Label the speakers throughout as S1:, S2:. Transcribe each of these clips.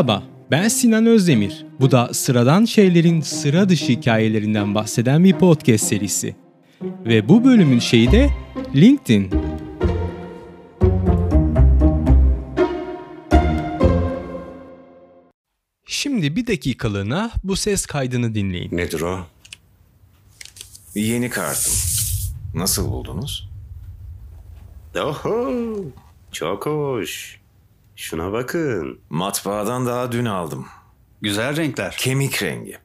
S1: Merhaba, ben Sinan Özdemir. Bu da sıradan şeylerin sıra dışı hikayelerinden bahseden bir podcast serisi. Ve bu bölümün şeyi de LinkedIn. Şimdi bir dakikalığına bu ses kaydını dinleyin.
S2: Nedir o?
S3: Yeni kartım. Nasıl buldunuz?
S2: Oho, çok hoş. Şuna bakın.
S3: Matbaadan daha dün aldım.
S4: Güzel renkler.
S3: Kemik rengi.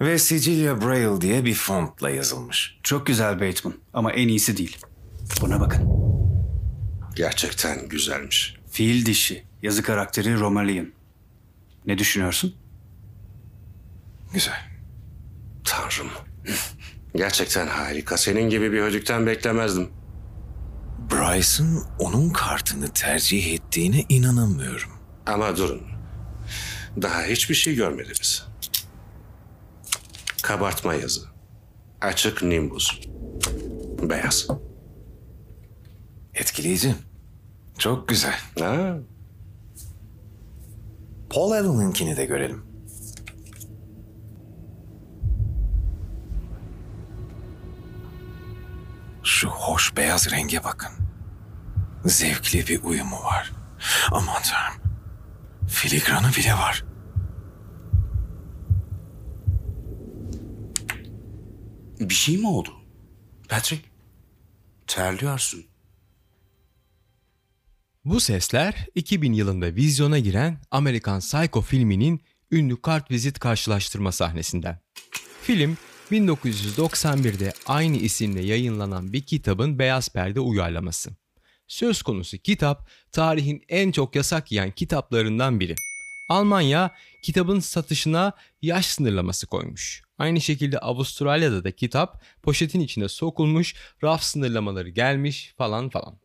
S3: Ve Sicilya Braille diye bir fontla yazılmış.
S4: Çok güzel Bateman ama en iyisi değil. Buna bakın.
S2: Gerçekten güzelmiş.
S4: Fil dişi. Yazı karakteri Romalian. Ne düşünüyorsun?
S3: Güzel.
S2: Tanrım. Gerçekten harika. Senin gibi bir hödükten beklemezdim.
S3: Bryce'ın onun kartını tercih ettiğine inanamıyorum.
S2: Ama durun. Daha hiçbir şey görmediniz. Kabartma yazı. Açık nimbus. Beyaz.
S3: Etkileyici. Çok güzel.
S2: Ha,
S3: Paul Allen'ınkini de görelim. Şu hoş beyaz renge bakın. Zevkli bir uyumu var. Aman tanrım. Filigranı bile var.
S4: Bir şey mi oldu? Patrick, terliyorsun.
S1: Bu sesler 2000 yılında vizyona giren Amerikan Psycho filminin ünlü kartvizit karşılaştırma sahnesinden. Film 1991'de aynı isimle yayınlanan bir kitabın beyaz perde uyarlaması. Söz konusu kitap tarihin en çok yasak yiyen kitaplarından biri. Almanya kitabın satışına yaş sınırlaması koymuş. Aynı şekilde Avustralya'da da kitap poşetin içine sokulmuş, raf sınırlamaları gelmiş falan falan.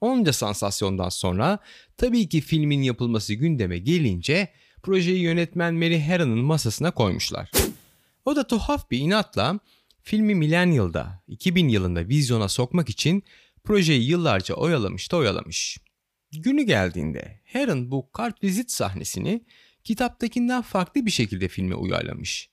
S1: Onca sansasyondan sonra tabii ki filmin yapılması gündeme gelince projeyi yönetmen Mary Harron'ın masasına koymuşlar. O da tuhaf bir inatla filmi Millennial'da 2000 yılında vizyona sokmak için projeyi yıllarca oyalamış da oyalamış. Günü geldiğinde Harron bu kartvizit sahnesini kitaptakinden farklı bir şekilde filme uyarlamış.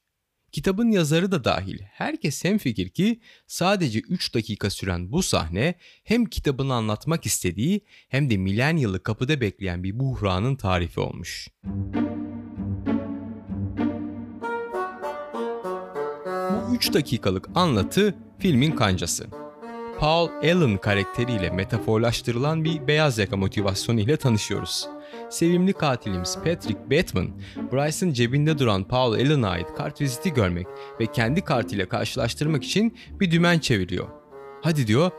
S1: Kitabın yazarı da dahil herkes hemfikir ki sadece 3 dakika süren bu sahne hem kitabını anlatmak istediği hem de milenyılı kapıda bekleyen bir buhranın tarifi olmuş. Bu 3 dakikalık anlatı filmin kancası. Paul Allen karakteriyle metaforlaştırılan bir beyaz yaka motivasyonu ile tanışıyoruz. Sevimli katilimiz Patrick Bateman, Bryce'ın cebinde duran Paul Allen'a ait kartviziti görmek ve kendi kartıyla karşılaştırmak için bir dümen çeviriyor. Hadi diyor,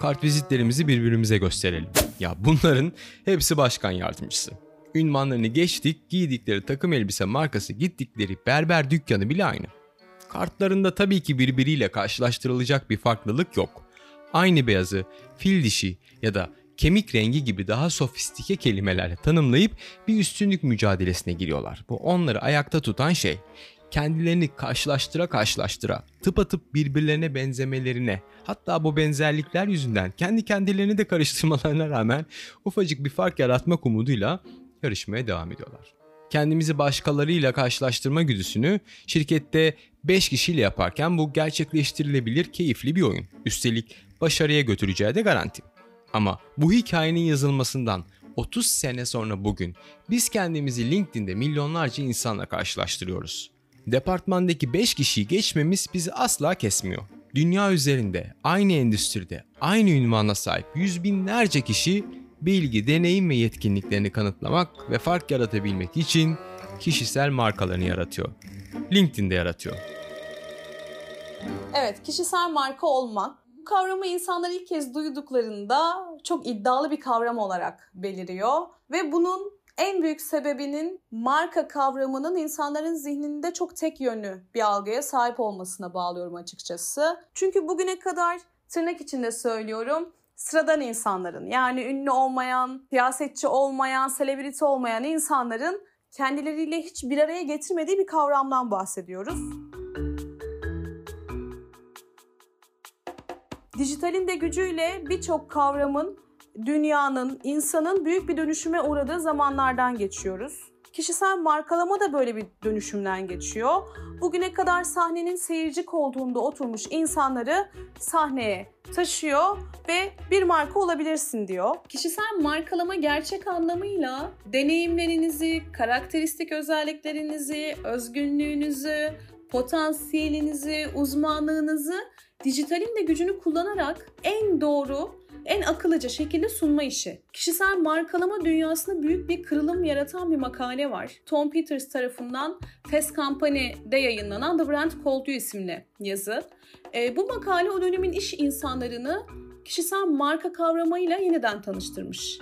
S1: kartvizitlerimizi birbirimize gösterelim. Ya bunların hepsi başkan yardımcısı. Ünvanlarını geçtik, giydikleri takım elbise markası gittikleri berber dükkanı bile aynı. Kartlarında tabii ki birbiriyle karşılaştırılacak bir farklılık yok. Aynı beyazı fil dişi ya da kemik rengi gibi daha sofistike kelimelerle tanımlayıp bir üstünlük mücadelesine giriyorlar. Bu onları ayakta tutan şey. Kendilerini karşılaştıra karşılaştıra tıpatıp birbirlerine benzemelerine hatta bu benzerlikler yüzünden kendi kendilerini de karıştırmalarına rağmen ufacık bir fark yaratmak umuduyla yarışmaya devam ediyorlar. Kendimizi başkalarıyla karşılaştırma güdüsünü şirkette 5 kişiyle yaparken bu gerçekleştirilebilir keyifli bir oyun. Üstelik başarıya götüreceği de garanti. Ama bu hikayenin yazılmasından 30 sene sonra bugün biz kendimizi LinkedIn'de milyonlarca insanla karşılaştırıyoruz. Departmandaki 5 kişiyi geçmemiz bizi asla kesmiyor. Dünya üzerinde aynı endüstride aynı ünvana sahip yüz binlerce kişi bilgi, deneyim ve yetkinliklerini kanıtlamak ve fark yaratabilmek için kişisel markalarını yaratıyor. LinkedIn'de yaratıyor.
S5: Evet, kişisel marka olmak. Bu kavramı insanlar ilk kez duyduklarında çok iddialı bir kavram olarak beliriyor. Ve bunun en büyük sebebinin marka kavramının insanların zihninde çok tek yönlü bir algıya sahip olmasına bağlıyorum açıkçası. Çünkü bugüne kadar tırnak içinde söylüyorum sıradan insanların yani ünlü olmayan, siyasetçi olmayan, selebriti olmayan insanların kendileriyle hiç bir araya getirmediği bir kavramdan bahsediyoruz. Dijitalin de gücüyle birçok kavramın, dünyanın, insanın büyük bir dönüşüme uğradığı zamanlardan geçiyoruz. kişisel markalama da böyle bir dönüşümden geçiyor. Bugüne kadar sahnenin seyirci koltuğunda oturmuş insanları sahneye taşıyor ve bir marka olabilirsin diyor. Kişisel markalama gerçek anlamıyla deneyimlerinizi, karakteristik özelliklerinizi, özgünlüğünüzü, potansiyelinizi, uzmanlığınızı dijitalin de gücünü kullanarak en doğru en akıllıca şekilde sunma işi. Kişisel markalama dünyasında büyük bir kırılım yaratan bir makale var. Tom Peters tarafından Fast Company'de yayınlanan The Brand Called You isimli yazı. E, bu makale o dönemin iş insanlarını kişisel marka kavramıyla yeniden tanıştırmış.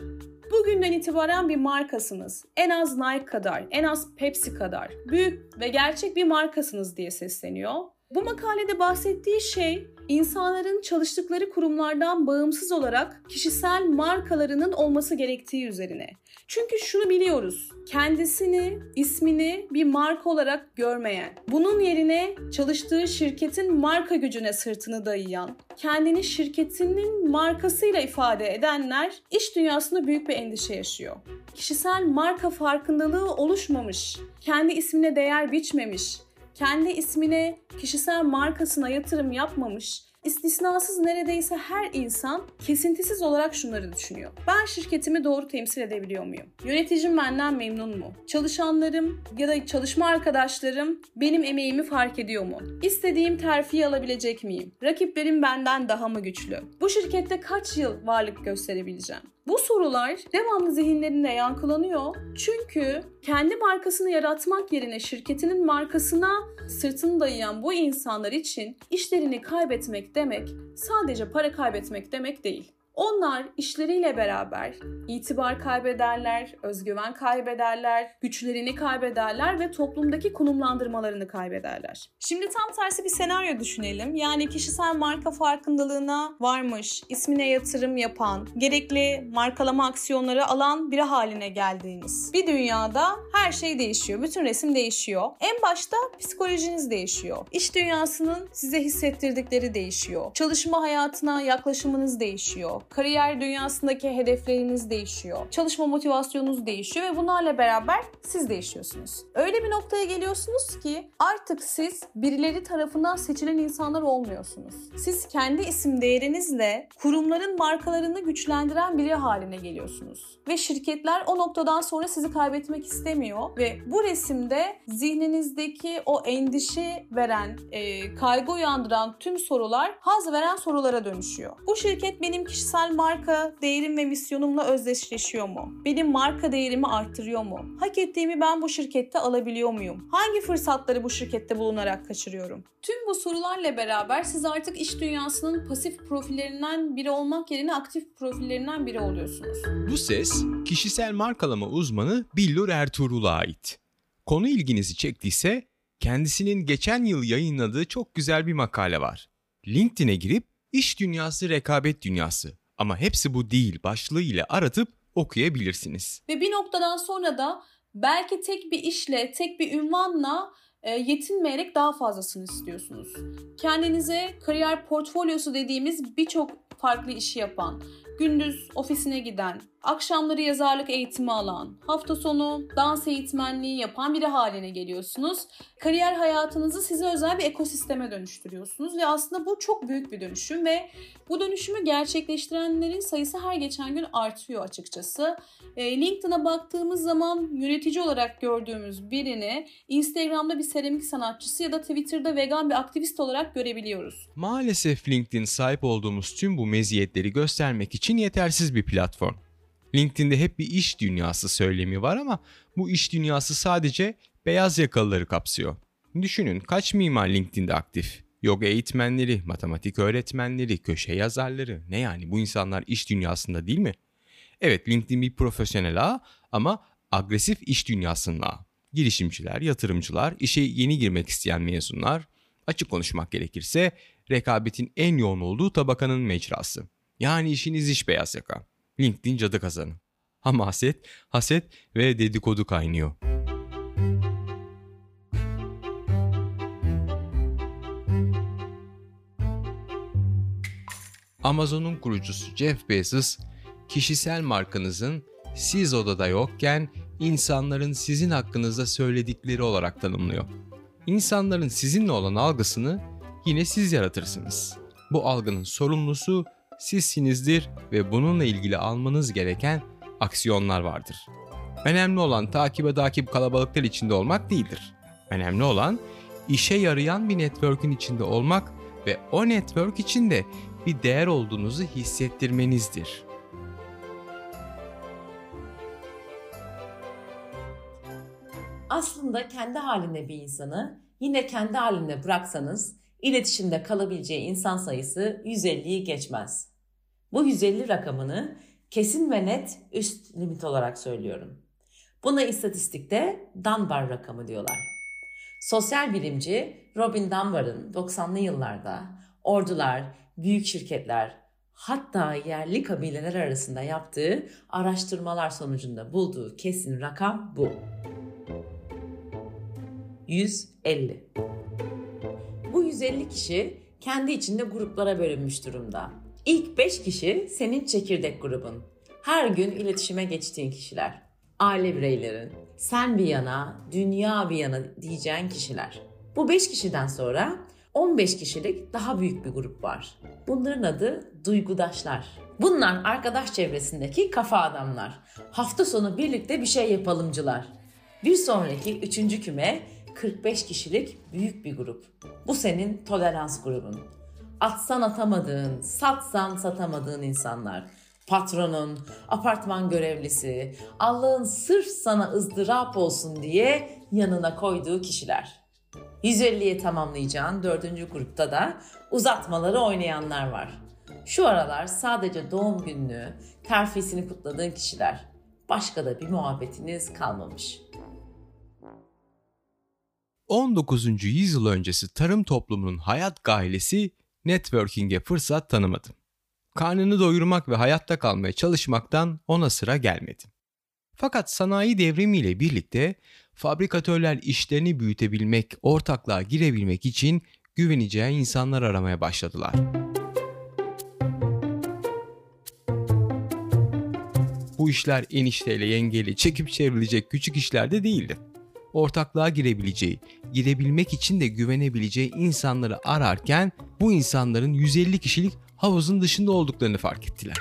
S5: Bugünden itibaren bir markasınız. En az Nike kadar, en az Pepsi kadar. Büyük ve gerçek bir markasınız diye sesleniyor. Bu makalede bahsettiği şey insanların çalıştıkları kurumlardan bağımsız olarak kişisel markalarının olması gerektiği üzerine. Çünkü şunu biliyoruz. Kendisini, ismini bir marka olarak görmeyen, bunun yerine çalıştığı şirketin marka gücüne sırtını dayayan, kendini şirketinin markasıyla ifade edenler iş dünyasında büyük bir endişe yaşıyor. Kişisel marka farkındalığı oluşmamış, kendi ismine değer biçmemiş, kendi ismine, kişisel markasına yatırım yapmamış, istisnasız neredeyse her insan kesintisiz olarak şunları düşünüyor. Ben şirketimi doğru temsil edebiliyor muyum? Yöneticim benden memnun mu? Çalışanlarım ya da çalışma arkadaşlarım benim emeğimi fark ediyor mu? İstediğim terfiyi alabilecek miyim? Rakiplerim benden daha mı güçlü? Bu şirkette kaç yıl varlık gösterebileceğim? Bu sorular devamlı zihinlerinde yankılanıyor. Çünkü kendi markasını yaratmak yerine şirketinin markasına sırtını dayayan bu insanlar için işlerini kaybetmek demek sadece para kaybetmek demek değil. Onlar işleriyle beraber itibar kaybederler, özgüven kaybederler, güçlerini kaybederler ve toplumdaki konumlandırmalarını kaybederler. Şimdi tam tersi bir senaryo düşünelim. Yani kişisel marka farkındalığına varmış, ismine yatırım yapan, gerekli markalama aksiyonları alan biri haline geldiğiniz bir dünyada her şey değişiyor. Bütün resim değişiyor. En başta psikolojiniz değişiyor. İş dünyasının size hissettirdikleri değişiyor. Çalışma hayatına yaklaşımınız değişiyor kariyer dünyasındaki hedefleriniz değişiyor. Çalışma motivasyonunuz değişiyor ve bunlarla beraber siz değişiyorsunuz. Öyle bir noktaya geliyorsunuz ki artık siz birileri tarafından seçilen insanlar olmuyorsunuz. Siz kendi isim değerinizle kurumların markalarını güçlendiren biri haline geliyorsunuz. Ve şirketler o noktadan sonra sizi kaybetmek istemiyor ve bu resimde zihninizdeki o endişe veren, e, kaygı uyandıran tüm sorular haz veren sorulara dönüşüyor. Bu şirket benim kişisel marka değerim ve misyonumla özdeşleşiyor mu? Benim marka değerimi arttırıyor mu? Hak ettiğimi ben bu şirkette alabiliyor muyum? Hangi fırsatları bu şirkette bulunarak kaçırıyorum? Tüm bu sorularla beraber siz artık iş dünyasının pasif profillerinden biri olmak yerine aktif profillerinden biri oluyorsunuz.
S1: Bu ses kişisel markalama uzmanı Billur Ertuğrul'a ait. Konu ilginizi çektiyse kendisinin geçen yıl yayınladığı çok güzel bir makale var. LinkedIn'e girip iş dünyası rekabet dünyası ama hepsi bu değil başlığı ile aratıp okuyabilirsiniz.
S5: Ve bir noktadan sonra da belki tek bir işle, tek bir ünvanla e, yetinmeyerek daha fazlasını istiyorsunuz. Kendinize kariyer portfolyosu dediğimiz birçok farklı işi yapan, gündüz ofisine giden, akşamları yazarlık eğitimi alan, hafta sonu dans eğitmenliği yapan biri haline geliyorsunuz. Kariyer hayatınızı size özel bir ekosisteme dönüştürüyorsunuz ve aslında bu çok büyük bir dönüşüm ve bu dönüşümü gerçekleştirenlerin sayısı her geçen gün artıyor açıkçası. E, LinkedIn'a baktığımız zaman yönetici olarak gördüğümüz birini Instagram'da bir seramik sanatçısı ya da Twitter'da vegan bir aktivist olarak görebiliyoruz.
S1: Maalesef LinkedIn sahip olduğumuz tüm bu meziyetleri göstermek için yetersiz bir platform. LinkedIn'de hep bir iş dünyası söylemi var ama bu iş dünyası sadece beyaz yakalıları kapsıyor. Düşünün kaç mimar LinkedIn'de aktif? Yoga eğitmenleri, matematik öğretmenleri, köşe yazarları. Ne yani bu insanlar iş dünyasında değil mi? Evet LinkedIn bir profesyonel ağ ama agresif iş dünyasının ağı. Girişimciler, yatırımcılar, işe yeni girmek isteyen mezunlar, açık konuşmak gerekirse rekabetin en yoğun olduğu tabakanın mecrası. Yani işiniz iş beyaz yaka. LinkedIn cadı kazanı. Hamaset, haset ve dedikodu kaynıyor. Amazon'un kurucusu Jeff Bezos, kişisel markanızın siz odada yokken insanların sizin hakkınızda söyledikleri olarak tanımlıyor. İnsanların sizinle olan algısını yine siz yaratırsınız. Bu algının sorumlusu sizsinizdir ve bununla ilgili almanız gereken aksiyonlar vardır. Önemli olan takibe takip kalabalıklar içinde olmak değildir. Önemli olan işe yarayan bir network'ün içinde olmak ve o network içinde bir değer olduğunuzu hissettirmenizdir.
S6: Aslında kendi halinde bir insanı yine kendi halinde bıraksanız iletişimde kalabileceği insan sayısı 150'yi geçmez. Bu 150 rakamını kesin ve net üst limit olarak söylüyorum. Buna istatistikte Dunbar rakamı diyorlar. Sosyal bilimci Robin Dunbar'ın 90'lı yıllarda ordular, büyük şirketler, hatta yerli kabileler arasında yaptığı araştırmalar sonucunda bulduğu kesin rakam bu. 150. Bu 150 kişi kendi içinde gruplara bölünmüş durumda. İlk 5 kişi senin çekirdek grubun. Her gün iletişime geçtiğin kişiler. Aile bireylerin. Sen bir yana, dünya bir yana diyeceğin kişiler. Bu 5 kişiden sonra 15 kişilik daha büyük bir grup var. Bunların adı duygudaşlar. Bunlar arkadaş çevresindeki kafa adamlar. Hafta sonu birlikte bir şey yapalımcılar. Bir sonraki üçüncü küme 45 kişilik büyük bir grup. Bu senin tolerans grubun. Atsan atamadığın, satsan satamadığın insanlar. Patronun, apartman görevlisi, Allah'ın sırf sana ızdırap olsun diye yanına koyduğu kişiler. 150'ye tamamlayacağın dördüncü grupta da uzatmaları oynayanlar var. Şu aralar sadece doğum gününü, terfisini kutladığın kişiler. Başka da bir muhabbetiniz kalmamış.
S1: 19. yüzyıl öncesi tarım toplumunun hayat gailesi networking'e fırsat tanımadı. Karnını doyurmak ve hayatta kalmaya çalışmaktan ona sıra gelmedi. Fakat sanayi devrimiyle birlikte fabrikatörler işlerini büyütebilmek, ortaklığa girebilmek için güveneceği insanlar aramaya başladılar. Bu işler enişteyle yengeyle çekip çevrilecek küçük işler de değildi. Ortaklığa girebileceği, girebilmek için de güvenebileceği insanları ararken bu insanların 150 kişilik havuzun dışında olduklarını fark ettiler.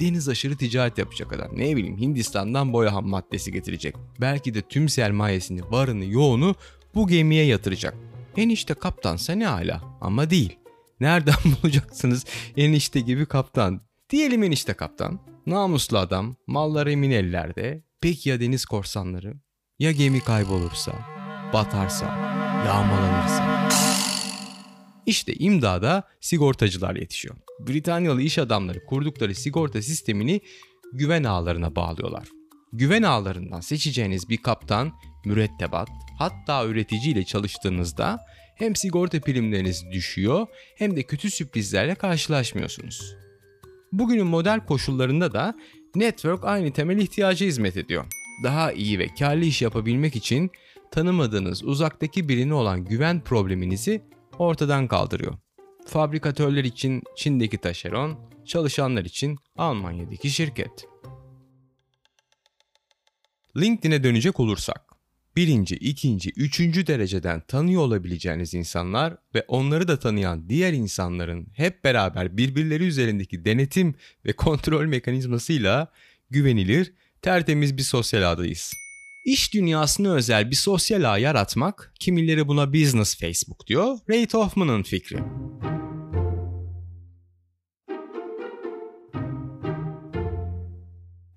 S1: Deniz aşırı ticaret yapacak adam. Ne bileyim Hindistan'dan boya ham maddesi getirecek. Belki de tüm sermayesini, varını, yoğunu bu gemiye yatıracak. Enişte kaptansa ne hala ama değil. Nereden bulacaksınız enişte gibi kaptan? Diyelim enişte kaptan. Namuslu adam, malları emin ellerde. Peki ya deniz korsanları? Ya gemi kaybolursa, batarsa, yağmalanırsa? İşte imdada sigortacılar yetişiyor. Britanyalı iş adamları kurdukları sigorta sistemini güven ağlarına bağlıyorlar. Güven ağlarından seçeceğiniz bir kaptan, mürettebat, hatta üreticiyle çalıştığınızda hem sigorta primleriniz düşüyor hem de kötü sürprizlerle karşılaşmıyorsunuz. Bugünün modern koşullarında da network aynı temel ihtiyacı hizmet ediyor. Daha iyi ve karlı iş yapabilmek için tanımadığınız uzaktaki birine olan güven probleminizi ortadan kaldırıyor. Fabrikatörler için Çin'deki taşeron, çalışanlar için Almanya'daki şirket. LinkedIn'e dönecek olursak, birinci, ikinci, üçüncü dereceden tanıyor olabileceğiniz insanlar ve onları da tanıyan diğer insanların hep beraber birbirleri üzerindeki denetim ve kontrol mekanizmasıyla güvenilir, tertemiz bir sosyal ağdayız. İş dünyasına özel bir sosyal ağ yaratmak, kimileri buna business Facebook diyor, Ray Hoffman'ın fikri.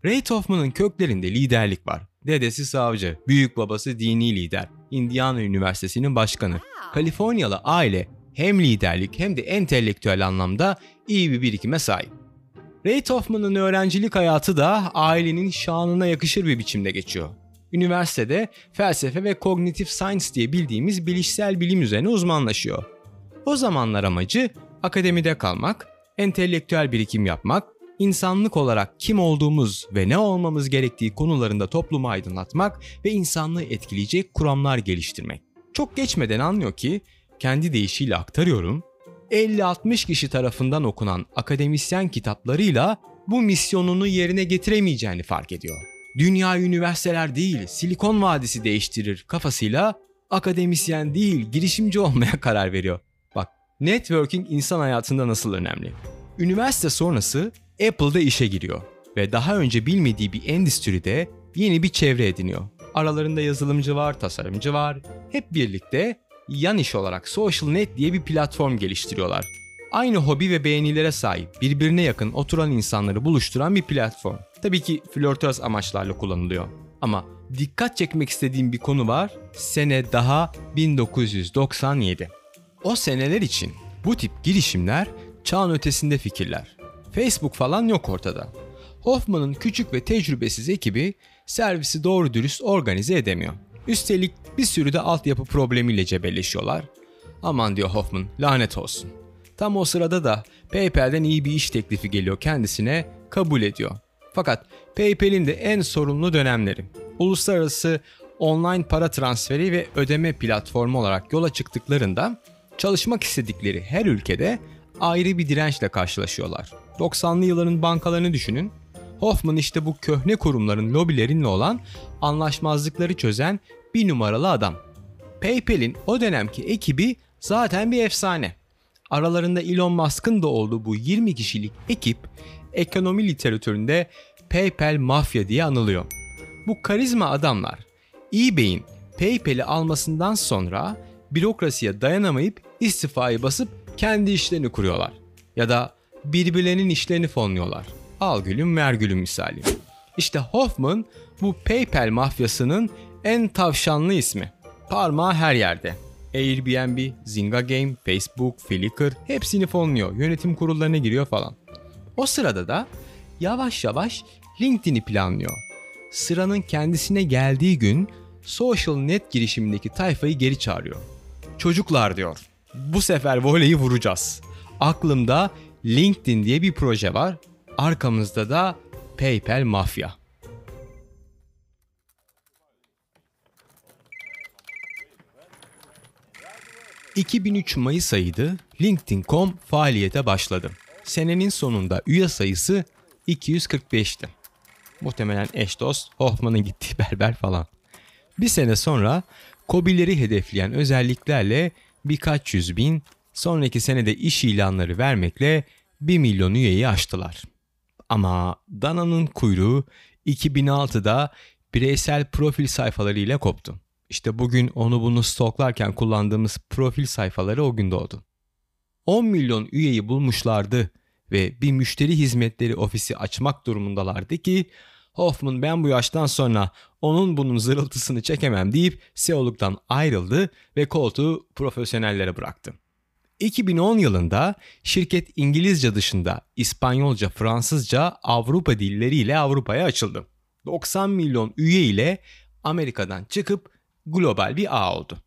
S1: Ray Hoffman'ın köklerinde liderlik var. Dedesi savcı, büyük babası dini lider, Indiana Üniversitesi'nin başkanı. Kaliforniyalı aile hem liderlik hem de entelektüel anlamda iyi bir birikime sahip. Ray Hoffman'ın öğrencilik hayatı da ailenin şanına yakışır bir biçimde geçiyor. Üniversitede felsefe ve kognitif science diye bildiğimiz bilişsel bilim üzerine uzmanlaşıyor. O zamanlar amacı akademide kalmak, entelektüel birikim yapmak, insanlık olarak kim olduğumuz ve ne olmamız gerektiği konularında toplumu aydınlatmak ve insanlığı etkileyecek kuramlar geliştirmek. Çok geçmeden anlıyor ki kendi deyişiyle aktarıyorum. 50-60 kişi tarafından okunan akademisyen kitaplarıyla bu misyonunu yerine getiremeyeceğini fark ediyor. Dünya üniversiteler değil, Silikon Vadisi değiştirir kafasıyla akademisyen değil, girişimci olmaya karar veriyor. Bak, networking insan hayatında nasıl önemli. Üniversite sonrası Apple'da işe giriyor ve daha önce bilmediği bir endüstride yeni bir çevre ediniyor. Aralarında yazılımcı var, tasarımcı var. Hep birlikte yan iş olarak SocialNet diye bir platform geliştiriyorlar. Aynı hobi ve beğenilere sahip, birbirine yakın oturan insanları buluşturan bir platform. Tabii ki flörtöz amaçlarla kullanılıyor. Ama dikkat çekmek istediğim bir konu var. Sene daha 1997. O seneler için bu tip girişimler çağın ötesinde fikirler. Facebook falan yok ortada. Hoffman'ın küçük ve tecrübesiz ekibi servisi doğru dürüst organize edemiyor. Üstelik bir sürü de altyapı problemiyle cebelleşiyorlar. Aman diyor Hoffman lanet olsun. Tam o sırada da PayPal'den iyi bir iş teklifi geliyor kendisine kabul ediyor. Fakat PayPal'in de en sorunlu dönemleri. Uluslararası online para transferi ve ödeme platformu olarak yola çıktıklarında çalışmak istedikleri her ülkede ayrı bir dirençle karşılaşıyorlar. 90'lı yılların bankalarını düşünün. Hoffman işte bu köhne kurumların lobilerinle olan anlaşmazlıkları çözen bir numaralı adam. PayPal'in o dönemki ekibi zaten bir efsane. Aralarında Elon Musk'ın da olduğu bu 20 kişilik ekip ekonomi literatüründe PayPal mafya diye anılıyor. Bu karizma adamlar eBay'in PayPal'i almasından sonra bürokrasiye dayanamayıp istifayı basıp kendi işlerini kuruyorlar. Ya da birbirlerinin işlerini fonluyorlar. Al gülüm ver gülüm misali. İşte Hoffman bu PayPal mafyasının en tavşanlı ismi. Parmağı her yerde. Airbnb, Zynga Game, Facebook, Flickr hepsini fonluyor. Yönetim kurullarına giriyor falan. O sırada da yavaş yavaş LinkedIn'i planlıyor. Sıranın kendisine geldiği gün Social Net girişimindeki tayfayı geri çağırıyor. Çocuklar diyor. Bu sefer voleyi vuracağız. Aklımda LinkedIn diye bir proje var. Arkamızda da PayPal mafya. ...2003 Mayıs ayıydı, LinkedIn.com faaliyete başladı. Senenin sonunda üye sayısı 245'ti. Muhtemelen eş dost, Hoffman'ın gittiği berber falan. Bir sene sonra Kobileri hedefleyen özelliklerle birkaç yüz bin, sonraki senede iş ilanları vermekle 1 milyon üyeyi aştılar. Ama Dana'nın kuyruğu 2006'da bireysel profil sayfaları ile koptu. İşte bugün onu bunu stoklarken kullandığımız profil sayfaları o gün doğdu. 10 milyon üyeyi bulmuşlardı ve bir müşteri hizmetleri ofisi açmak durumundalardı ki Hoffman ben bu yaştan sonra onun bunun zırıltısını çekemem deyip CEO'luktan ayrıldı ve koltuğu profesyonellere bıraktı. 2010 yılında şirket İngilizce dışında İspanyolca, Fransızca, Avrupa dilleriyle Avrupa'ya açıldı. 90 milyon üye ile Amerika'dan çıkıp global bir ağ oldu.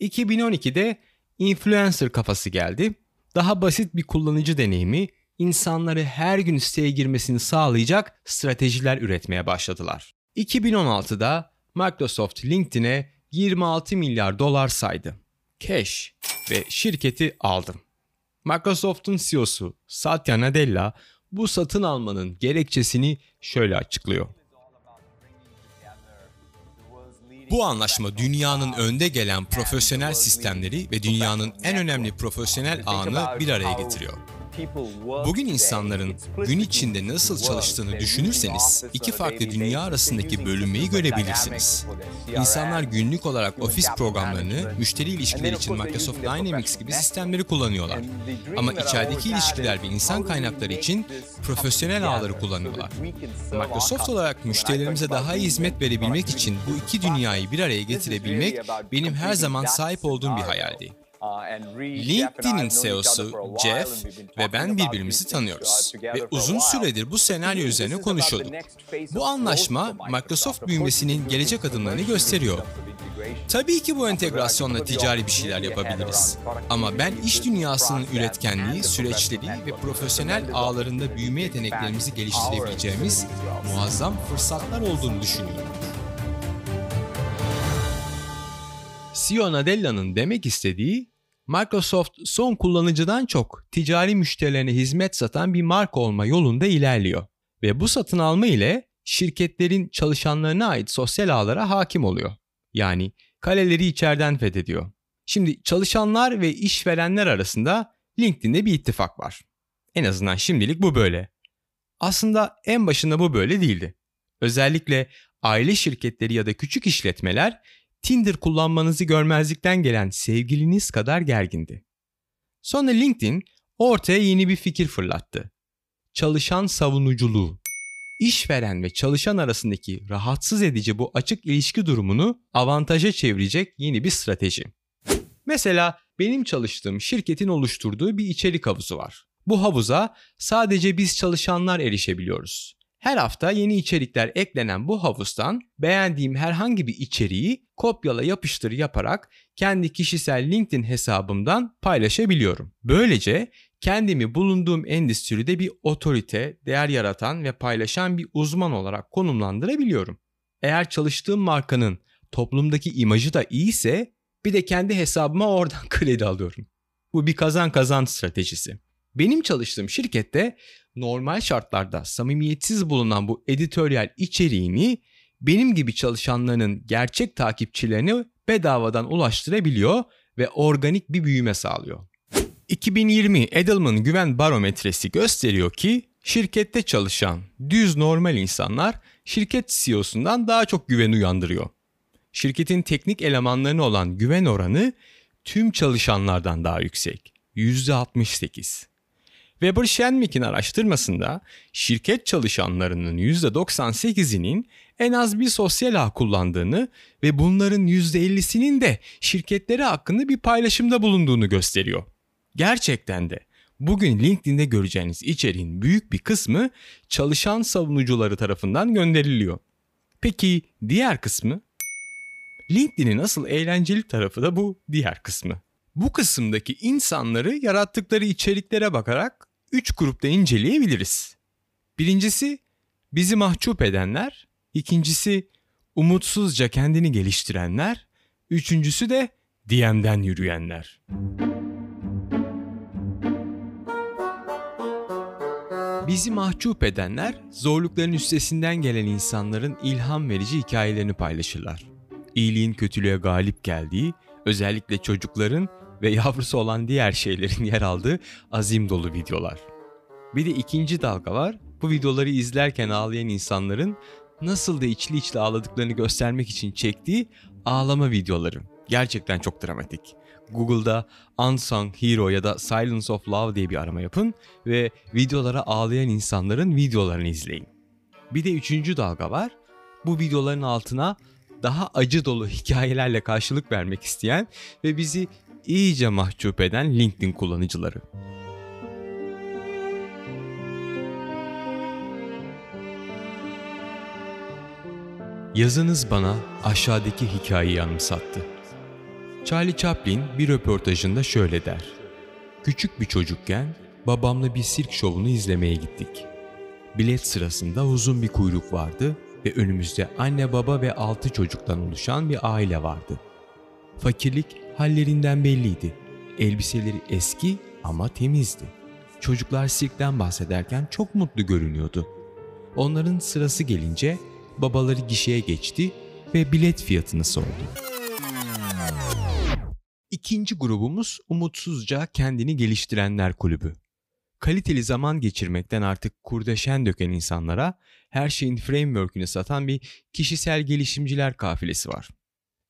S1: 2012'de influencer kafası geldi. Daha basit bir kullanıcı deneyimi, insanları her gün siteye girmesini sağlayacak stratejiler üretmeye başladılar. 2016'da Microsoft LinkedIn'e 26 milyar dolar saydı. Cash ve şirketi aldı. Microsoft'un CEO'su Satya Nadella bu satın almanın gerekçesini şöyle açıklıyor. Bu anlaşma dünyanın önde gelen profesyonel sistemleri ve dünyanın en önemli profesyonel ağını bir araya getiriyor. Bugün insanların gün içinde nasıl çalıştığını düşünürseniz iki farklı dünya arasındaki bölünmeyi görebilirsiniz. İnsanlar günlük olarak ofis programlarını müşteri ilişkileri için Microsoft Dynamics gibi sistemleri kullanıyorlar. Ama içerideki ilişkiler ve insan kaynakları için profesyonel ağları kullanıyorlar. Microsoft olarak müşterilerimize daha iyi hizmet verebilmek için bu iki dünyayı bir araya getirebilmek benim her zaman sahip olduğum bir hayaldi. LinkedIn'in CEO'su Jeff ve ben birbirimizi tanıyoruz ve uzun süredir bu senaryo üzerine konuşuyorduk. Bu anlaşma Microsoft büyümesinin gelecek adımlarını gösteriyor. Tabii ki bu entegrasyonla ticari bir şeyler yapabiliriz. Ama ben iş dünyasının üretkenliği, süreçleri ve profesyonel ağlarında büyüme yeteneklerimizi geliştirebileceğimiz muazzam fırsatlar olduğunu düşünüyorum. CEO Nadella'nın demek istediği Microsoft son kullanıcıdan çok ticari müşterilerine hizmet satan bir marka olma yolunda ilerliyor. Ve bu satın alma ile şirketlerin çalışanlarına ait sosyal ağlara hakim oluyor. Yani kaleleri içeriden fethediyor. Şimdi çalışanlar ve işverenler arasında LinkedIn'de bir ittifak var. En azından şimdilik bu böyle. Aslında en başında bu böyle değildi. Özellikle aile şirketleri ya da küçük işletmeler Tinder kullanmanızı görmezlikten gelen sevgiliniz kadar gergindi. Sonra LinkedIn ortaya yeni bir fikir fırlattı. Çalışan savunuculuğu. İşveren ve çalışan arasındaki rahatsız edici bu açık ilişki durumunu avantaja çevirecek yeni bir strateji. Mesela benim çalıştığım şirketin oluşturduğu bir içerik havuzu var. Bu havuza sadece biz çalışanlar erişebiliyoruz. Her hafta yeni içerikler eklenen bu havuzdan beğendiğim herhangi bir içeriği kopyala yapıştır yaparak kendi kişisel LinkedIn hesabımdan paylaşabiliyorum. Böylece kendimi bulunduğum endüstride bir otorite, değer yaratan ve paylaşan bir uzman olarak konumlandırabiliyorum. Eğer çalıştığım markanın toplumdaki imajı da iyiyse bir de kendi hesabıma oradan kredi alıyorum. Bu bir kazan kazan stratejisi. Benim çalıştığım şirkette normal şartlarda samimiyetsiz bulunan bu editoryal içeriğini benim gibi çalışanların gerçek takipçilerine bedavadan ulaştırabiliyor ve organik bir büyüme sağlıyor. 2020 Edelman Güven Barometresi gösteriyor ki şirkette çalışan düz normal insanlar şirket CEO'sundan daha çok güven uyandırıyor. Şirketin teknik elemanlarına olan güven oranı tüm çalışanlardan daha yüksek. %68. Weber Shandvik'in araştırmasında şirket çalışanlarının %98'inin en az bir sosyal ağ kullandığını ve bunların %50'sinin de şirketleri hakkında bir paylaşımda bulunduğunu gösteriyor. Gerçekten de bugün LinkedIn'de göreceğiniz içeriğin büyük bir kısmı çalışan savunucuları tarafından gönderiliyor. Peki diğer kısmı? LinkedIn'in asıl eğlenceli tarafı da bu diğer kısmı. Bu kısımdaki insanları yarattıkları içeriklere bakarak 3 grupta inceleyebiliriz. Birincisi bizi mahcup edenler, ikincisi umutsuzca kendini geliştirenler, üçüncüsü de DM'den yürüyenler. Bizi mahcup edenler zorlukların üstesinden gelen insanların ilham verici hikayelerini paylaşırlar. İyiliğin kötülüğe galip geldiği, özellikle çocukların ve yavrusu olan diğer şeylerin yer aldığı azim dolu videolar. Bir de ikinci dalga var. Bu videoları izlerken ağlayan insanların nasıl da içli içli ağladıklarını göstermek için çektiği ağlama videoları. Gerçekten çok dramatik. Google'da Unsung Hero ya da Silence of Love diye bir arama yapın ve videolara ağlayan insanların videolarını izleyin. Bir de üçüncü dalga var. Bu videoların altına daha acı dolu hikayelerle karşılık vermek isteyen ve bizi iyice mahcup eden LinkedIn kullanıcıları. Yazınız bana aşağıdaki hikayeyi anımsattı. Charlie Chaplin bir röportajında şöyle der. Küçük bir çocukken babamla bir sirk şovunu izlemeye gittik. Bilet sırasında uzun bir kuyruk vardı ve önümüzde anne baba ve altı çocuktan oluşan bir aile vardı. Fakirlik hallerinden belliydi. Elbiseleri eski ama temizdi. Çocuklar sirkten bahsederken çok mutlu görünüyordu. Onların sırası gelince babaları gişeye geçti ve bilet fiyatını sordu. İkinci grubumuz umutsuzca kendini geliştirenler kulübü. Kaliteli zaman geçirmekten artık kurdeşen döken insanlara her şeyin framework'ünü satan bir kişisel gelişimciler kafilesi var.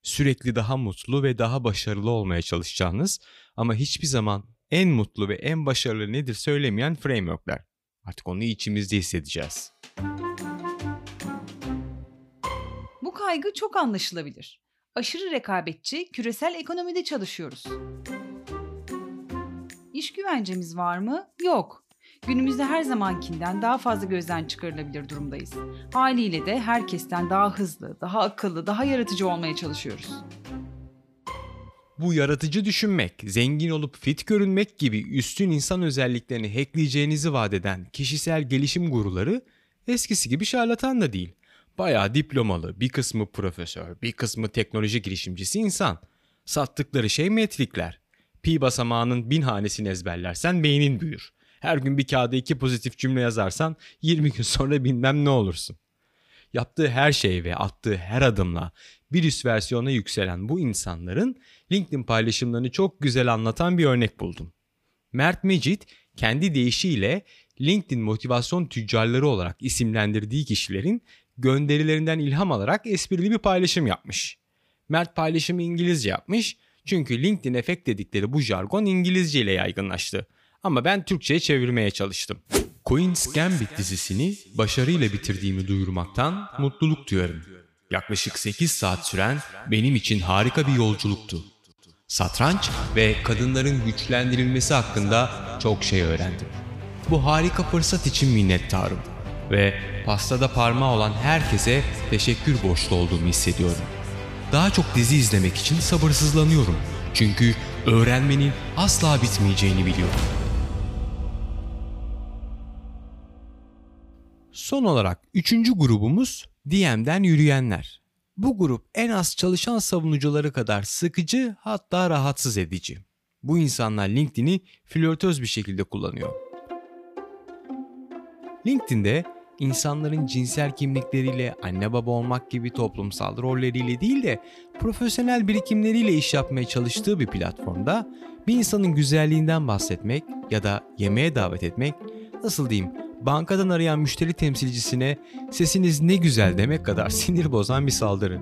S1: Sürekli daha mutlu ve daha başarılı olmaya çalışacağınız ama hiçbir zaman en mutlu ve en başarılı nedir söylemeyen framework'ler. Artık onu içimizde hissedeceğiz.
S7: Bu kaygı çok anlaşılabilir. Aşırı rekabetçi, küresel ekonomide çalışıyoruz. İş güvencemiz var mı? Yok. Günümüzde her zamankinden daha fazla gözden çıkarılabilir durumdayız. Haliyle de herkesten daha hızlı, daha akıllı, daha yaratıcı olmaya çalışıyoruz.
S1: Bu yaratıcı düşünmek, zengin olup fit görünmek gibi üstün insan özelliklerini hackleyeceğinizi vaat eden kişisel gelişim guruları eskisi gibi şarlatan da değil. Bayağı diplomalı, bir kısmı profesör, bir kısmı teknoloji girişimcisi insan. Sattıkları şey metrikler. Pi basamağının bin hanesini ezberlersen beynin büyür. Her gün bir kağıda iki pozitif cümle yazarsan 20 gün sonra bilmem ne olursun. Yaptığı her şey ve attığı her adımla bir üst versiyona yükselen bu insanların LinkedIn paylaşımlarını çok güzel anlatan bir örnek buldum. Mert Mecit kendi deyişiyle LinkedIn motivasyon tüccarları olarak isimlendirdiği kişilerin gönderilerinden ilham alarak esprili bir paylaşım yapmış. Mert paylaşımı İngilizce yapmış çünkü LinkedIn efekt dedikleri bu jargon İngilizce ile yaygınlaştı. Ama ben Türkçe'ye çevirmeye çalıştım. Queen's Gambit dizisini başarıyla bitirdiğimi duyurmaktan mutluluk duyarım. Yaklaşık 8 saat süren benim için harika bir yolculuktu. Satranç ve kadınların güçlendirilmesi hakkında çok şey öğrendim. Bu harika fırsat için minnettarım ve pastada parmağı olan herkese teşekkür borçlu olduğumu hissediyorum. Daha çok dizi izlemek için sabırsızlanıyorum. Çünkü öğrenmenin asla bitmeyeceğini biliyorum. Son olarak üçüncü grubumuz DM'den yürüyenler. Bu grup en az çalışan savunucuları kadar sıkıcı hatta rahatsız edici. Bu insanlar LinkedIn'i flörtöz bir şekilde kullanıyor. LinkedIn'de insanların cinsel kimlikleriyle, anne baba olmak gibi toplumsal rolleriyle değil de profesyonel birikimleriyle iş yapmaya çalıştığı bir platformda bir insanın güzelliğinden bahsetmek ya da yemeğe davet etmek nasıl diyeyim bankadan arayan müşteri temsilcisine sesiniz ne güzel demek kadar sinir bozan bir saldırı.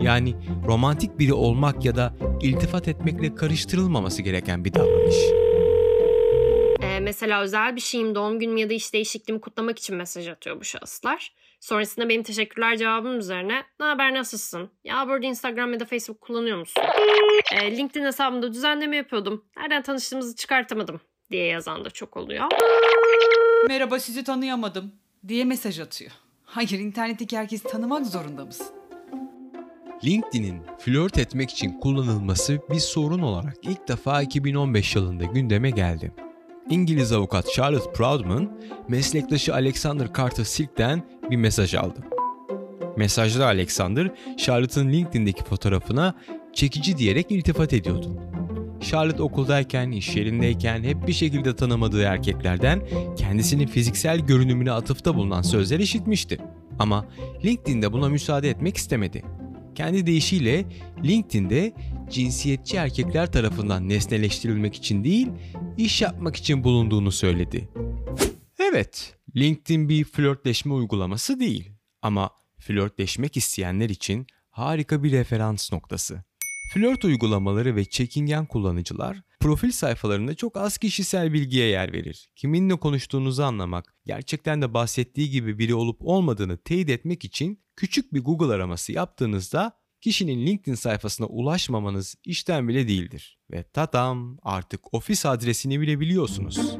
S1: Yani romantik biri olmak ya da iltifat etmekle karıştırılmaması gereken bir davranış.
S8: Ee, mesela özel bir şeyim, doğum günüm ya da iş değişikliğimi kutlamak için mesaj atıyor bu şahıslar. Sonrasında benim teşekkürler cevabım üzerine ne haber nasılsın? Ya burada Instagram ya da Facebook kullanıyor musun? Ee, LinkedIn hesabımda düzenleme yapıyordum. Nereden tanıştığımızı çıkartamadım diye yazan da çok oluyor.
S7: Merhaba sizi tanıyamadım diye mesaj atıyor. Hayır internetteki herkesi tanımak zorunda mısın?
S1: LinkedIn'in flört etmek için kullanılması bir sorun olarak ilk defa 2015 yılında gündeme geldi. İngiliz avukat Charlotte Proudman, meslektaşı Alexander Carter Silk'ten bir mesaj aldı. Mesajda Alexander, Charlotte'ın LinkedIn'deki fotoğrafına çekici diyerek iltifat ediyordu. Charlotte okuldayken, iş yerindeyken hep bir şekilde tanımadığı erkeklerden kendisinin fiziksel görünümüne atıfta bulunan sözler işitmişti. Ama LinkedIn'de buna müsaade etmek istemedi. Kendi deyişiyle LinkedIn'de cinsiyetçi erkekler tarafından nesneleştirilmek için değil, iş yapmak için bulunduğunu söyledi. Evet, LinkedIn bir flörtleşme uygulaması değil ama flörtleşmek isteyenler için harika bir referans noktası. Flört uygulamaları ve çekingen kullanıcılar profil sayfalarında çok az kişisel bilgiye yer verir. Kiminle konuştuğunuzu anlamak, gerçekten de bahsettiği gibi biri olup olmadığını teyit etmek için küçük bir Google araması yaptığınızda kişinin LinkedIn sayfasına ulaşmamanız işten bile değildir. Ve tatam artık ofis adresini bile biliyorsunuz.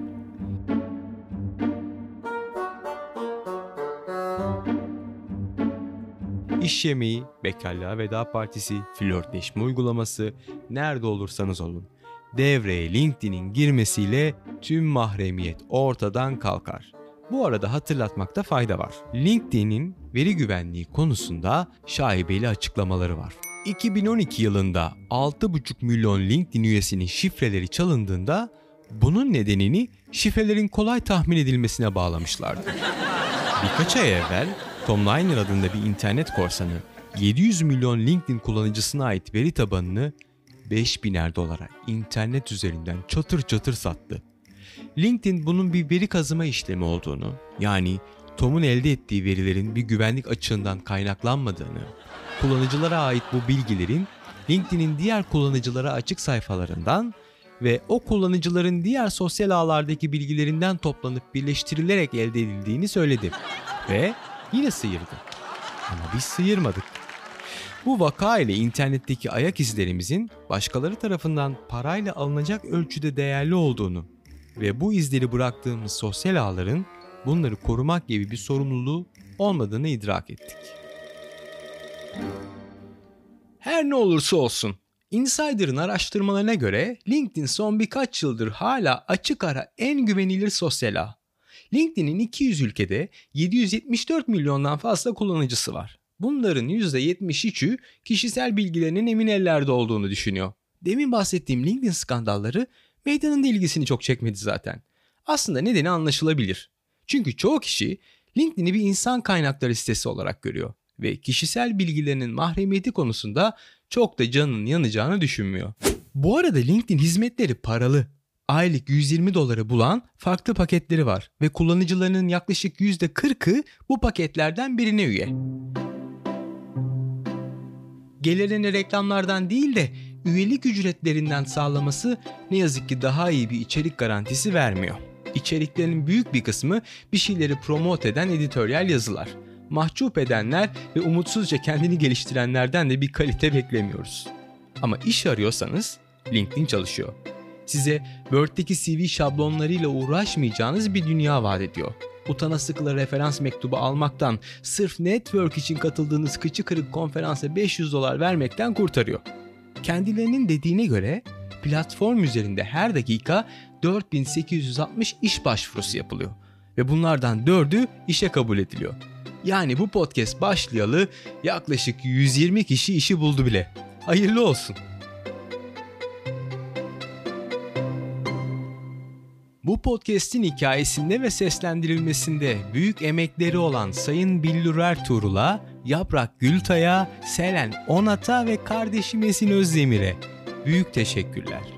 S1: İş yemeği, bekarlığa veda partisi, flörtleşme uygulaması, nerede olursanız olun. Devreye LinkedIn'in girmesiyle tüm mahremiyet ortadan kalkar. Bu arada hatırlatmakta fayda var. LinkedIn'in veri güvenliği konusunda şaibeli açıklamaları var. 2012 yılında 6,5 milyon LinkedIn üyesinin şifreleri çalındığında bunun nedenini şifrelerin kolay tahmin edilmesine bağlamışlardı. Birkaç ay evvel Tom Liner adında bir internet korsanı 700 milyon LinkedIn kullanıcısına ait veri tabanını 5000'er dolara internet üzerinden çatır çatır sattı. LinkedIn bunun bir veri kazıma işlemi olduğunu, yani Tom'un elde ettiği verilerin bir güvenlik açığından kaynaklanmadığını, kullanıcılara ait bu bilgilerin LinkedIn'in diğer kullanıcılara açık sayfalarından ve o kullanıcıların diğer sosyal ağlardaki bilgilerinden toplanıp birleştirilerek elde edildiğini söyledi. Ve yine sıyırdı. Ama biz sıyırmadık. Bu vaka ile internetteki ayak izlerimizin başkaları tarafından parayla alınacak ölçüde değerli olduğunu ve bu izleri bıraktığımız sosyal ağların bunları korumak gibi bir sorumluluğu olmadığını idrak ettik. Her ne olursa olsun, Insider'ın araştırmalarına göre LinkedIn son birkaç yıldır hala açık ara en güvenilir sosyal ağ. LinkedIn'in 200 ülkede 774 milyondan fazla kullanıcısı var. Bunların %73'ü kişisel bilgilerinin emin ellerde olduğunu düşünüyor. Demin bahsettiğim LinkedIn skandalları medyanın da ilgisini çok çekmedi zaten. Aslında nedeni anlaşılabilir. Çünkü çoğu kişi LinkedIn'i bir insan kaynakları sitesi olarak görüyor ve kişisel bilgilerinin mahremiyeti konusunda çok da canının yanacağını düşünmüyor. Bu arada LinkedIn hizmetleri paralı. Aylık 120 doları bulan farklı paketleri var ve kullanıcılarının yaklaşık %40'ı bu paketlerden birine üye. Gelirini reklamlardan değil de üyelik ücretlerinden sağlaması ne yazık ki daha iyi bir içerik garantisi vermiyor. İçeriklerin büyük bir kısmı bir şeyleri promote eden editoryal yazılar. Mahcup edenler ve umutsuzca kendini geliştirenlerden de bir kalite beklemiyoruz. Ama iş arıyorsanız LinkedIn çalışıyor. Size Word'deki CV şablonlarıyla uğraşmayacağınız bir dünya vaat ediyor. Utana sıkıla referans mektubu almaktan, sırf network için katıldığınız kıçı kırık konferansa 500 dolar vermekten kurtarıyor. Kendilerinin dediğine göre platform üzerinde her dakika 4860 iş başvurusu yapılıyor ve bunlardan 4'ü işe kabul ediliyor. Yani bu podcast başlayalı yaklaşık 120 kişi işi buldu bile. Hayırlı olsun. Bu podcast'in hikayesinde ve seslendirilmesinde büyük emekleri olan Sayın Billur Tuğrul'a, Yaprak Gültay'a, Selen Onat'a ve kardeşim Esin Özdemir'e büyük teşekkürler.